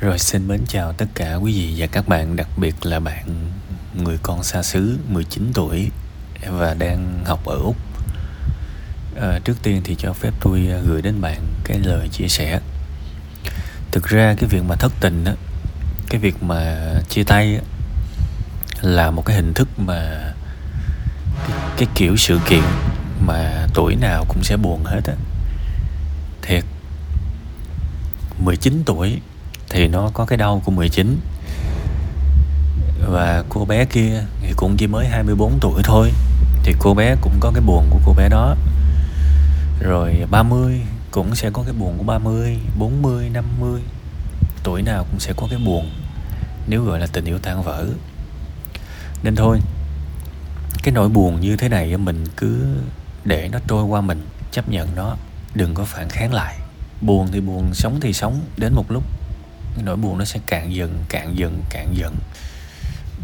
Rồi xin mến chào tất cả quý vị và các bạn, đặc biệt là bạn người con xa xứ 19 tuổi và đang học ở Úc. À, trước tiên thì cho phép tôi à, gửi đến bạn cái lời chia sẻ. Thực ra cái việc mà thất tình á, cái việc mà chia tay á, là một cái hình thức mà cái, cái kiểu sự kiện mà tuổi nào cũng sẽ buồn hết á. Thiệt 19 tuổi thì nó có cái đau của 19 và cô bé kia thì cũng chỉ mới 24 tuổi thôi, thì cô bé cũng có cái buồn của cô bé đó. Rồi 30 cũng sẽ có cái buồn của 30 40 50 tuổi nào cũng sẽ có cái buồn, nếu gọi là tình yêu tan vỡ. Nên thôi, cái nỗi buồn như thế này mình cứ để nó trôi qua mình, chấp nhận nó, đừng có phản kháng lại. Buồn thì buồn, sống thì sống, đến một lúc nỗi buồn nó sẽ cạn dần cạn dần cạn dần.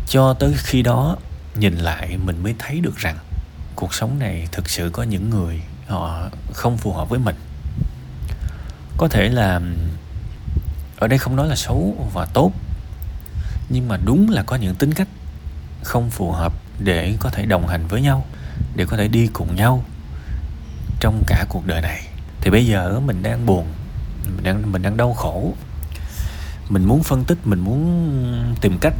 Cho tới khi đó, nhìn lại mình mới thấy được rằng cuộc sống này thực sự có những người họ không phù hợp với mình. Có thể là ở đây không nói là xấu và tốt, nhưng mà đúng là có những tính cách không phù hợp để có thể đồng hành với nhau, để có thể đi cùng nhau trong cả cuộc đời này. Thì bây giờ mình đang buồn, mình đang mình đang đau khổ mình muốn phân tích, mình muốn tìm cách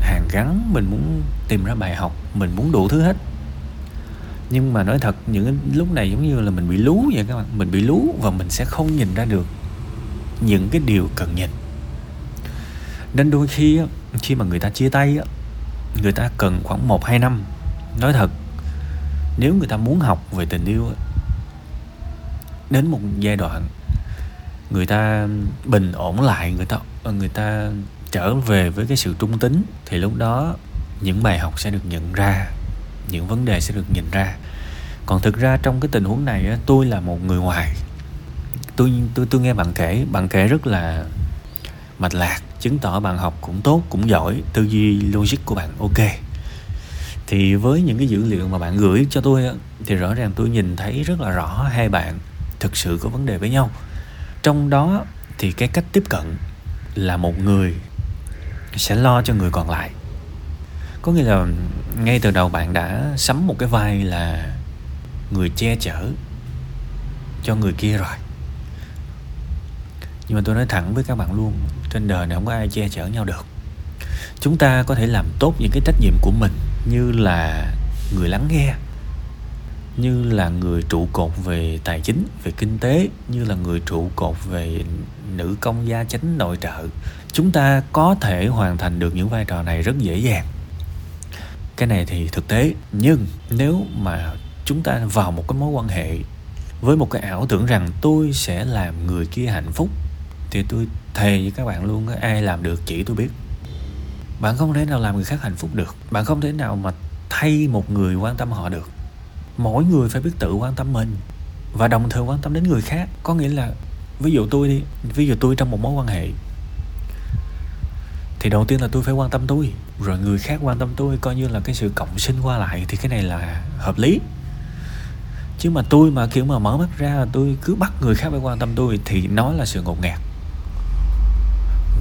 hàn gắn, mình muốn tìm ra bài học, mình muốn đủ thứ hết. Nhưng mà nói thật, những lúc này giống như là mình bị lú vậy các bạn. Mình bị lú và mình sẽ không nhìn ra được những cái điều cần nhìn. Nên đôi khi khi mà người ta chia tay người ta cần khoảng 1 2 năm. Nói thật, nếu người ta muốn học về tình yêu đến một giai đoạn người ta bình ổn lại, người ta và người ta trở về với cái sự trung tính, thì lúc đó những bài học sẽ được nhận ra, những vấn đề sẽ được nhìn ra. Còn thực ra trong cái tình huống này tôi là một người ngoài. Tôi tôi tôi nghe bạn kể bạn kể rất là mạch lạc, chứng tỏ bạn học cũng tốt, cũng giỏi, tư duy logic của bạn ok. Thì với những cái dữ liệu mà bạn gửi cho tôi thì rõ ràng tôi nhìn thấy rất là rõ hai bạn thực sự có vấn đề với nhau. Trong đó thì cái cách tiếp cận là một người sẽ lo cho người còn lại. Có nghĩa là ngay từ đầu bạn đã sắm một cái vai là người che chở cho người kia rồi. Nhưng mà tôi nói thẳng với các bạn luôn, trên đời này không có ai che chở nhau được. Chúng ta có thể làm tốt những cái trách nhiệm của mình như là người lắng nghe, như là người trụ cột về tài chính, về kinh tế, như là người trụ cột về nữ công gia chánh nội trợ, chúng ta có thể hoàn thành được những vai trò này rất dễ dàng. Cái này thì thực tế, nhưng nếu mà chúng ta vào một cái mối quan hệ với một cái ảo tưởng rằng tôi sẽ làm người kia hạnh phúc, thì tôi thề với các bạn luôn ai làm được chỉ tôi biết. Bạn không thể nào làm người khác hạnh phúc được. Bạn không thể nào mà thay một người quan tâm họ được. Mỗi người phải biết tự quan tâm mình và đồng thời quan tâm đến người khác. Có nghĩa là ví dụ tôi đi, ví dụ tôi trong một mối quan hệ, thì đầu tiên là tôi phải quan tâm tôi, rồi người khác quan tâm tôi, coi như là cái sự cộng sinh qua lại thì cái này là hợp lý. Chứ mà tôi mà kiểu mà mở mắt ra, tôi cứ bắt người khác phải quan tâm tôi thì nó là sự ngột ngạt.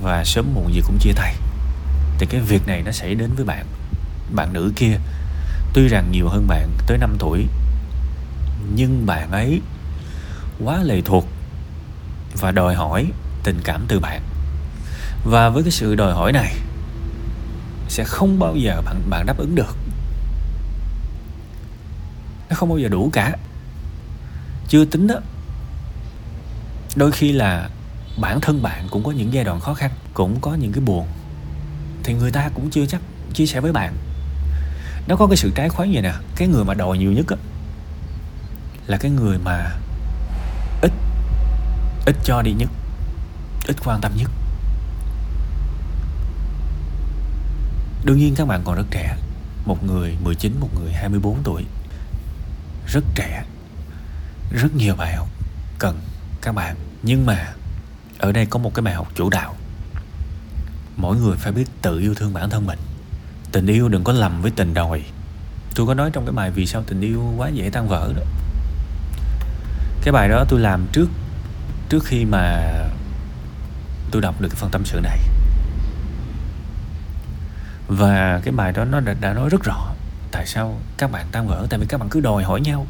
Và sớm muộn gì cũng chia tay. Thì cái việc này nó xảy đến với bạn bạn nữ kia. Tuy rằng nhiều hơn bạn tới 5 tuổi, nhưng bạn ấy quá lệ thuộc và đòi hỏi tình cảm từ bạn. Và với cái sự đòi hỏi này, sẽ không bao giờ bạn bạn đáp ứng được. Nó không bao giờ đủ cả. Chưa tính đó đôi khi là bản thân bạn cũng có những giai đoạn khó khăn, cũng có những cái buồn, thì người ta cũng chưa chắc chia sẻ với bạn. Nó có cái sự trái khoái vậy nè, cái người mà đòi nhiều nhất á, là cái người mà ít cho đi nhất. Ít quan tâm nhất. Đương nhiên các bạn còn rất trẻ. Một người 19 một người 24 tuổi. Rất trẻ. Rất nhiều bài học cần các bạn. Nhưng mà ở đây có một cái bài học chủ đạo. Mỗi người phải biết tự yêu thương bản thân mình. Tình yêu đừng có lầm với tình đòi. Tôi có nói trong cái bài vì sao tình yêu quá dễ tan vỡ đó. Cái bài đó tôi làm trước trước khi mà tôi đọc được cái phần tâm sự này và cái bài đó nó đã, đã nói rất rõ tại sao các bạn tan vỡ tại vì các bạn cứ đòi hỏi nhau.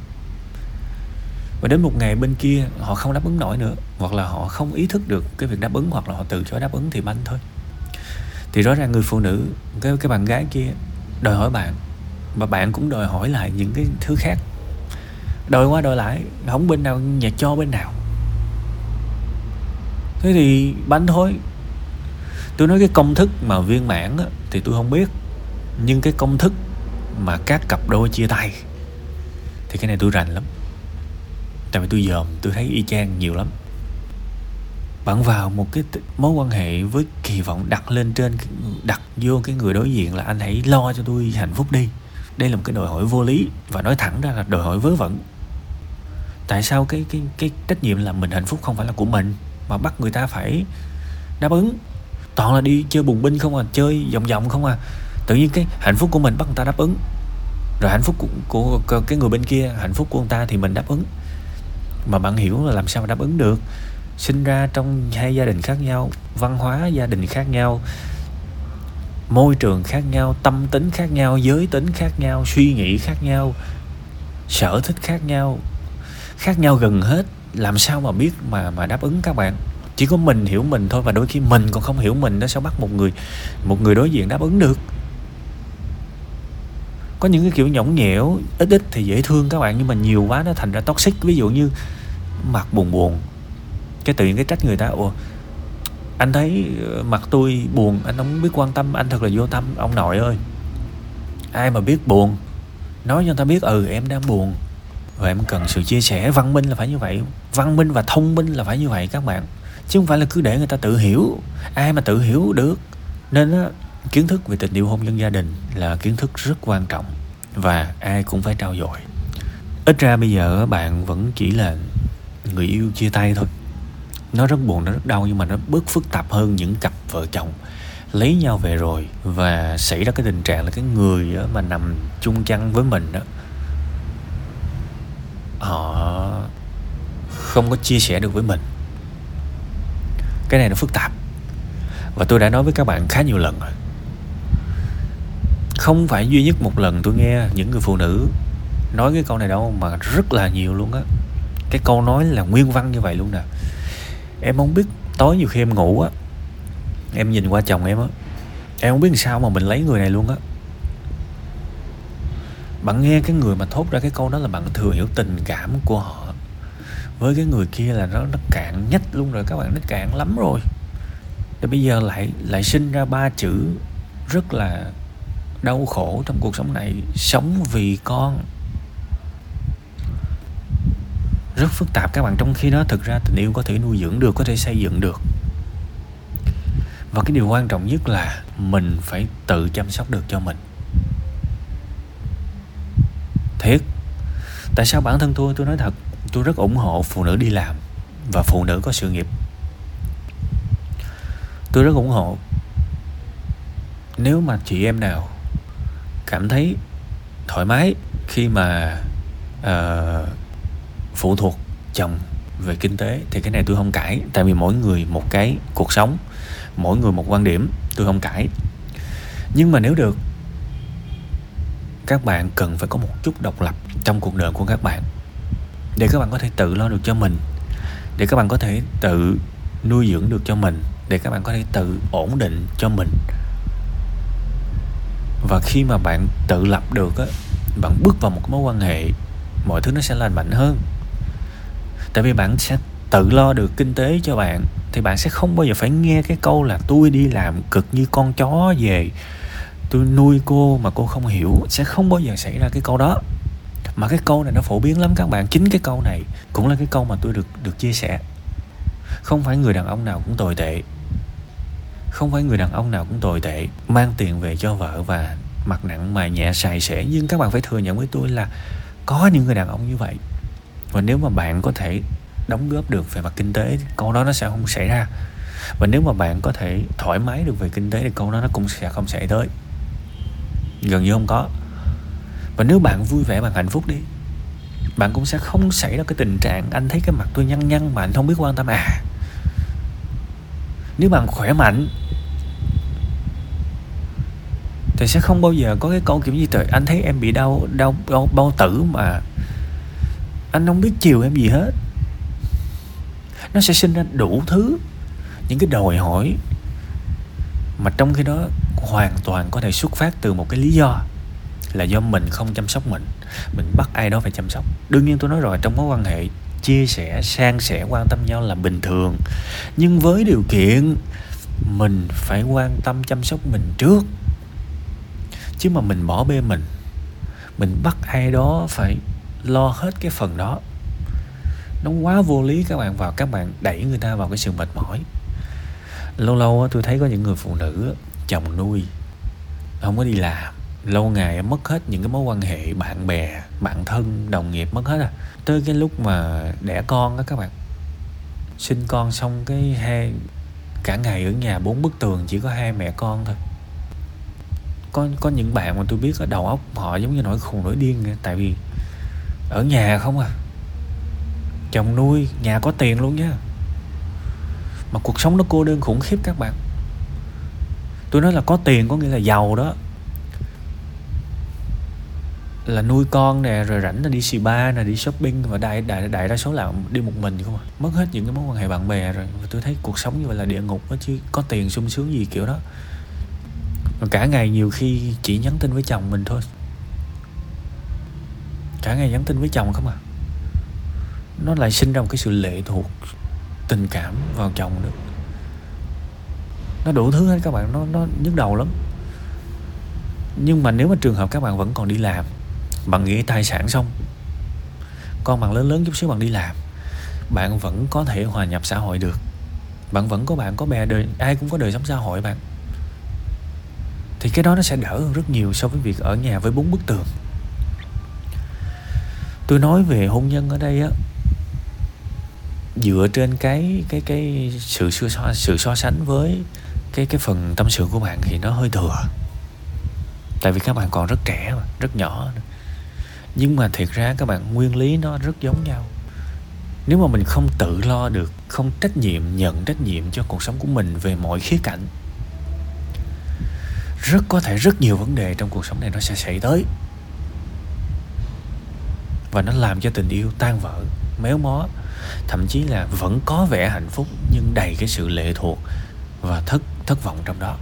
Và đến một ngày bên kia họ không đáp ứng nổi nữa hoặc là họ không ý thức được cái việc đáp ứng hoặc là họ từ chối đáp ứng thì banh thôi. Thì rõ ràng người phụ nữ cái cái bạn gái kia đòi hỏi bạn và bạn cũng đòi hỏi lại những cái thứ khác. Đòi qua đòi lại không bên nào nhà cho bên nào thế thì bánh thôi. Tôi nói cái công thức mà viên mãn á, thì tôi không biết. Nhưng cái công thức mà các cặp đôi chia tay thì cái này tôi rành lắm. Tại vì tôi dòm tôi thấy y chang nhiều lắm. Bạn vào một cái mối quan hệ với kỳ vọng đặt lên trên đặt vô cái người đối diện là anh hãy lo cho tôi hạnh phúc đi. Đây là một cái đòi hỏi vô lý. Và nói thẳng ra là đòi hỏi vớ vẩn. Tại sao cái cái cái trách nhiệm là mình hạnh phúc không phải là của mình? Mà bắt người ta phải đáp ứng. Toàn là đi chơi bùng binh không à chơi vòng vòng không à. Tự nhiên cái hạnh phúc của mình bắt người ta đáp ứng. Rồi hạnh phúc của, của, của cái người bên kia hạnh phúc của người ta thì mình đáp ứng. Mà bạn hiểu là làm sao mà đáp ứng được? Sinh ra trong hai gia đình khác nhau văn hóa gia đình khác nhau môi trường khác nhau tâm tính khác nhau giới tính khác nhau suy nghĩ khác nhau sở thích khác nhau khác nhau gần hết làm sao mà biết mà mà đáp ứng các bạn? Chỉ có mình hiểu mình thôi và đôi khi mình còn không hiểu mình, nó sao bắt một người một người đối diện đáp ứng được. Có những cái kiểu nhõng nhẽo, ít ít thì dễ thương các bạn, nhưng mà nhiều quá nó thành ra toxic. Ví dụ như mặt buồn buồn, cái tự nhiên cái trách người ta, ủa, anh thấy ờ, mặt tôi buồn, anh không biết quan tâm, anh thật là vô tâm. Ông nội ơi, ai mà biết buồn? Nói cho người ta biết ừ em đang buồn và em cần sự chia sẻ văn minh là phải như vậy, văn minh và thông minh là phải như vậy các bạn. Chứ không phải là cứ để người ta tự hiểu. Ai mà tự hiểu được? Nên á, kiến thức về tình yêu hôn nhân gia đình là kiến thức rất quan trọng và ai cũng phải trao dồi. Ít ra bây giờ bạn vẫn chỉ là người yêu chia tay thôi. Nó rất buồn, nó rất đau nhưng mà nó bớt phức tạp hơn những cặp vợ chồng. Lấy nhau về rồi và xảy ra cái tình trạng là cái người mà nằm chung chăn với mình đó họ không có chia sẻ được với mình. Cái này nó phức tạp. Và tôi đã nói với các bạn khá nhiều lần rồi. Không phải duy nhất một lần tôi nghe những người phụ nữ nói cái câu này đâu, mà rất là nhiều luôn á. Cái câu nói là nguyên văn như vậy luôn nè. Em không biết tối nhiều khi em ngủ á, em nhìn qua chồng em á, em không biết làm sao mà mình lấy người này luôn á. Bạn nghe cái người mà thốt ra cái câu đó là bạn thừa hiểu tình cảm của họ với cái người kia là nó nó cạn nhất luôn rồi, các bạn, nó cạn lắm rồi. Thì bây giờ lại lại sinh ra ba chữ rất là đau khổ trong cuộc sống này, sống vì con. Rất phức tạp các bạn, trong khi đó thực ra tình yêu có thể nuôi dưỡng được, có thể xây dựng được. Và cái điều quan trọng nhất là mình phải tự chăm sóc được cho mình. Thiệt. Tại sao bản thân tôi tôi nói thật tôi rất ủng hộ phụ nữ đi làm và phụ nữ có sự nghiệp. Tôi rất ủng hộ. Nếu mà chị em nào cảm thấy thoải mái khi mà uh, phụ thuộc chồng về kinh tế thì cái này tôi không cãi tại vì mỗi người một cái cuộc sống mỗi người một quan điểm tôi không cãi. Nhưng mà nếu được các bạn cần phải có một chút độc lập trong cuộc đời của các bạn để các bạn có thể tự lo được cho mình. Để các bạn có thể tự nuôi dưỡng được cho mình. Để các bạn có thể tự ổn định cho mình. Và khi mà bạn tự lập được á, bạn bước vào một mối quan hệ, mọi thứ nó sẽ lành mạnh hơn. Tại vì bạn sẽ tự lo được kinh tế cho bạn, thì bạn sẽ không bao giờ phải nghe cái câu là tôi đi làm cực như con chó về, tôi nuôi cô mà cô không hiểu. Sẽ không bao giờ xảy ra cái câu đó mà cái câu này nó phổ biến lắm các bạn. Chính cái câu này cũng là cái câu mà tôi được được chia sẻ. Không phải người đàn ông nào cũng tồi tệ. Không phải người đàn ông nào cũng tồi tệ. Mang tiền về cho vợ và mặt nặng mà nhẹ xài xẻ nhưng các bạn phải thừa nhận với tôi là có những người đàn ông như vậy. Và nếu mà bạn có thể đóng góp được về mặt kinh tế, câu đó nó sẽ không xảy ra. Và nếu mà bạn có thể thoải mái được về kinh tế thì câu đó nó cũng sẽ không xảy tới. Gần như không có và nếu bạn vui vẻ, bạn hạnh phúc đi. Bạn cũng sẽ không xảy ra cái tình trạng anh thấy cái mặt tôi nhăn nhăn mà anh không biết quan tâm à. Nếu bạn khỏe mạnh, thì sẽ không bao giờ có cái câu kiểu như trời, anh thấy em bị đau đau đau, bao tử mà anh không biết chiều em gì hết. Nó sẽ sinh ra đủ thứ, những cái đòi hỏi mà trong khi đó hoàn toàn có thể xuất phát từ một cái lý do là do mình không chăm sóc mình. Mình bắt ai đó phải chăm sóc. Đương nhiên tôi nói rồi, trong mối quan hệ, chia sẻ, san sẻ, quan tâm nhau là bình thường. Nhưng với điều kiện, mình phải quan tâm chăm sóc mình trước. Chứ mà mình bỏ bê mình mình bắt ai đó phải lo hết cái phần đó. Nó quá vô lý, các bạn, vào các bạn đẩy người ta vào cái sự mệt mỏi. Lâu lâu tôi thấy có những người phụ nữ chồng nuôi, không có đi làm lâu ngày mất hết những cái mối quan hệ bạn bè, bạn thân, đồng nghiệp mất hết à. Tới cái lúc mà đẻ con đó các bạn, sinh con xong cái hai cả ngày ở nhà bốn bức tường chỉ có hai mẹ con thôi. Có có những bạn mà tôi biết ở đầu óc họ giống như nổi khùng nổi điên tại vì ở nhà không à. Chồng nuôi, nhà có tiền luôn nhá. Mà cuộc sống nó cô đơn khủng khiếp các bạn. Tôi nói là có tiền có nghĩa là giàu đó là nuôi con nè, rồi rảnh là đi xì ba nè, đi shopping, và đại đại đại đa số là đi một mình không à? Mất hết những cái mối quan hệ bạn bè rồi, và tôi thấy cuộc sống như vậy là địa ngục đó chứ, có tiền sung sướng gì kiểu đó. Và cả ngày nhiều khi chỉ nhắn tin với chồng mình thôi. Cả ngày nhắn tin với chồng không à? Nó lại sinh ra một cái sự lệ thuộc tình cảm vào chồng nữa. Nó đủ thứ hết các bạn, nó nó nhức đầu lắm. Nhưng mà nếu mà trường hợp các bạn vẫn còn đi làm bạn nghĩ tài sản xong. Con bạn lớn lớn chút xíu bạn đi làm. Bạn vẫn có thể hòa nhập xã hội được. Bạn vẫn có bạn, có bè đời, ai cũng có đời sống xã hội bạn. Thì cái đó nó sẽ đỡ hơn rất nhiều so với việc ở nhà với bốn bức tường. Tôi nói về hôn nhân ở đây á, dựa trên cái cái cái sự so sự so sánh với cái cái phần tâm sự của bạn thì nó hơi thừa. Tại vì các bạn còn rất trẻ mà, rất nhỏ nhưng mà thiệt ra các bạn, nguyên lý nó rất giống nhau. Nếu mà mình không tự lo được, không trách nhiệm, nhận trách nhiệm cho cuộc sống của mình về mọi khía cạnh, rất có thể rất nhiều vấn đề trong cuộc sống này nó sẽ xảy tới. Và nó làm cho tình yêu tan vỡ, méo mó. Thậm chí là vẫn có vẻ hạnh phúc, nhưng đầy cái sự lệ thuộc và thất thất vọng trong đó.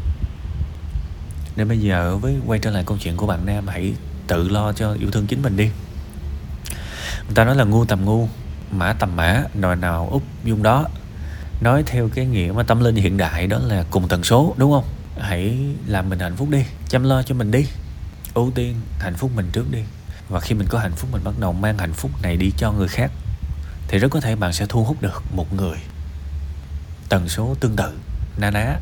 Nên bây giờ với quay trở lại câu chuyện của bạn nam, hãy tự lo cho yêu thương chính mình đi. Người ta nói là ngu tầm ngu, mã tầm mã nồi nào úp dung đó. Nói theo cái nghĩa mà tâm linh hiện đại đó là cùng tần số, đúng không? Hãy làm mình hạnh phúc đi, chăm lo cho mình đi, ưu tiên hạnh phúc mình trước đi. Và khi mình có hạnh phúc, mình bắt đầu mang hạnh phúc này đi cho người khác, thì rất có thể bạn sẽ thu hút được một người tần số tương tự, na ná.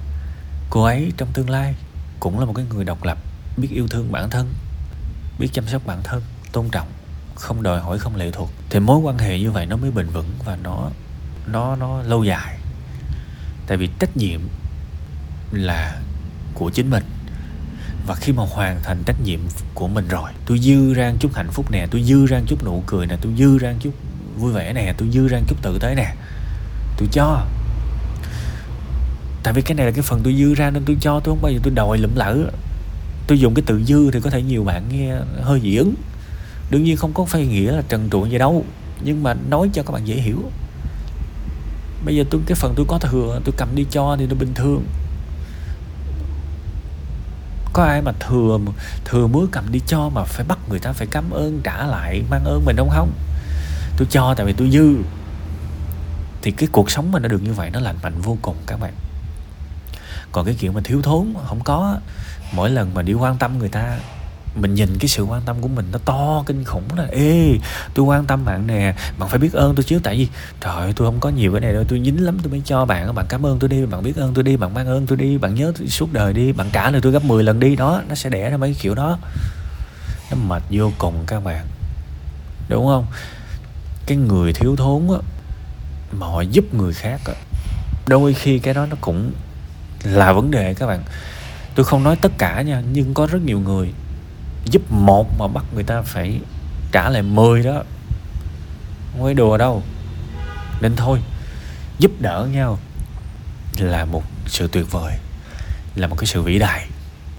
Cô ấy trong tương lai cũng là một cái người độc lập, biết yêu thương bản thân biết chăm sóc bản thân, tôn trọng, không đòi hỏi không lệ thuộc. Thì mối quan hệ như vậy nó mới bền vững và nó nó nó lâu dài. Tại vì trách nhiệm là của chính mình. Và khi mà hoàn thành trách nhiệm của mình rồi, tôi dư ra chút hạnh phúc nè, tôi dư ra chút nụ cười nè, tôi dư ra chút vui vẻ nè, tôi dư ra chút tự tế nè, tôi cho. Tại vì cái này là cái phần tôi dư ra nên tôi cho, tôi không bao giờ tôi đòi lụm lỡ tôi dùng cái từ dư thì có thể nhiều bạn nghe hơi dị ứng. Đương nhiên không có phải nghĩa là trần trụi gì đâu, nhưng mà nói cho các bạn dễ hiểu. Bây giờ tôi, cái phần tôi có thừa, tôi cầm đi cho thì nó bình thường. Có ai mà thừa thừa mới cầm đi cho mà phải bắt người ta phải cảm ơn, trả lại, mang ơn mình không không? Tôi cho tại vì tôi dư. Thì cái cuộc sống mà nó được như vậy nó lành mạnh vô cùng các bạn còn cái kiểu mà thiếu thốn không có, mỗi lần mà đi quan tâm người ta, mình nhìn cái sự quan tâm của mình nó to kinh khủng là ê, tôi quan tâm bạn nè, bạn phải biết ơn tôi chứ tại vì, trời ơi, tôi không có nhiều cái này đâu, tôi dính lắm, tôi mới cho bạn. Bạn cảm ơn tôi đi, bạn biết ơn tôi đi, bạn mang ơn tôi đi, bạn nhớ tôi suốt đời đi, bạn trả lời tôi gấp 10 lần đi. Đó, nó sẽ đẻ ra mấy kiểu đó. Nó mệt vô cùng các bạn. Đúng không? Cái người thiếu thốn á, mà họ giúp người khác á, đôi khi cái đó nó cũng là vấn đề các bạn. Tôi không nói tất cả nha, nhưng có rất nhiều người giúp một mà bắt người ta phải trả lại 10 đó. Không phải đùa đâu. Nên thôi, giúp đỡ nhau là một sự tuyệt vời, là một cái sự vĩ đại.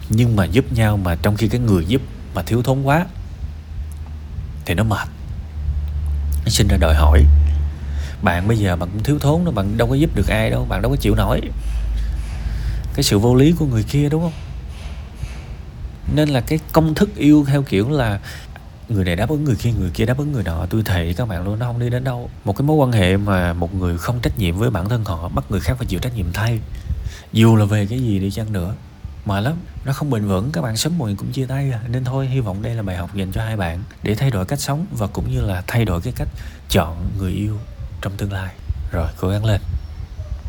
Nhưng mà giúp nhau mà trong khi cái người giúp mà thiếu thốn quá, thì nó mệt. Nó sinh ra đòi hỏi, bạn bây giờ bạn cũng thiếu thốn đó, bạn đâu có giúp được ai đâu, bạn đâu có chịu nổi cái sự vô lý của người kia, đúng không? Nên là cái công thức yêu theo kiểu là người này đáp ứng người kia người kia đáp ứng người nọ. Tôi thề các bạn luôn, nó không đi đến đâu. Một cái mối quan hệ mà một người không trách nhiệm với bản thân họ, bắt người khác phải chịu trách nhiệm thay. Dù là về cái gì đi chăng nữa. Mà lắm, nó không bền vững. Các bạn sớm muộn cũng chia tay à. Nên thôi, hy vọng đây là bài học dành cho hai bạn để thay đổi cách sống và cũng như là thay đổi cái cách chọn người yêu trong tương lai. Rồi, cố gắng lên.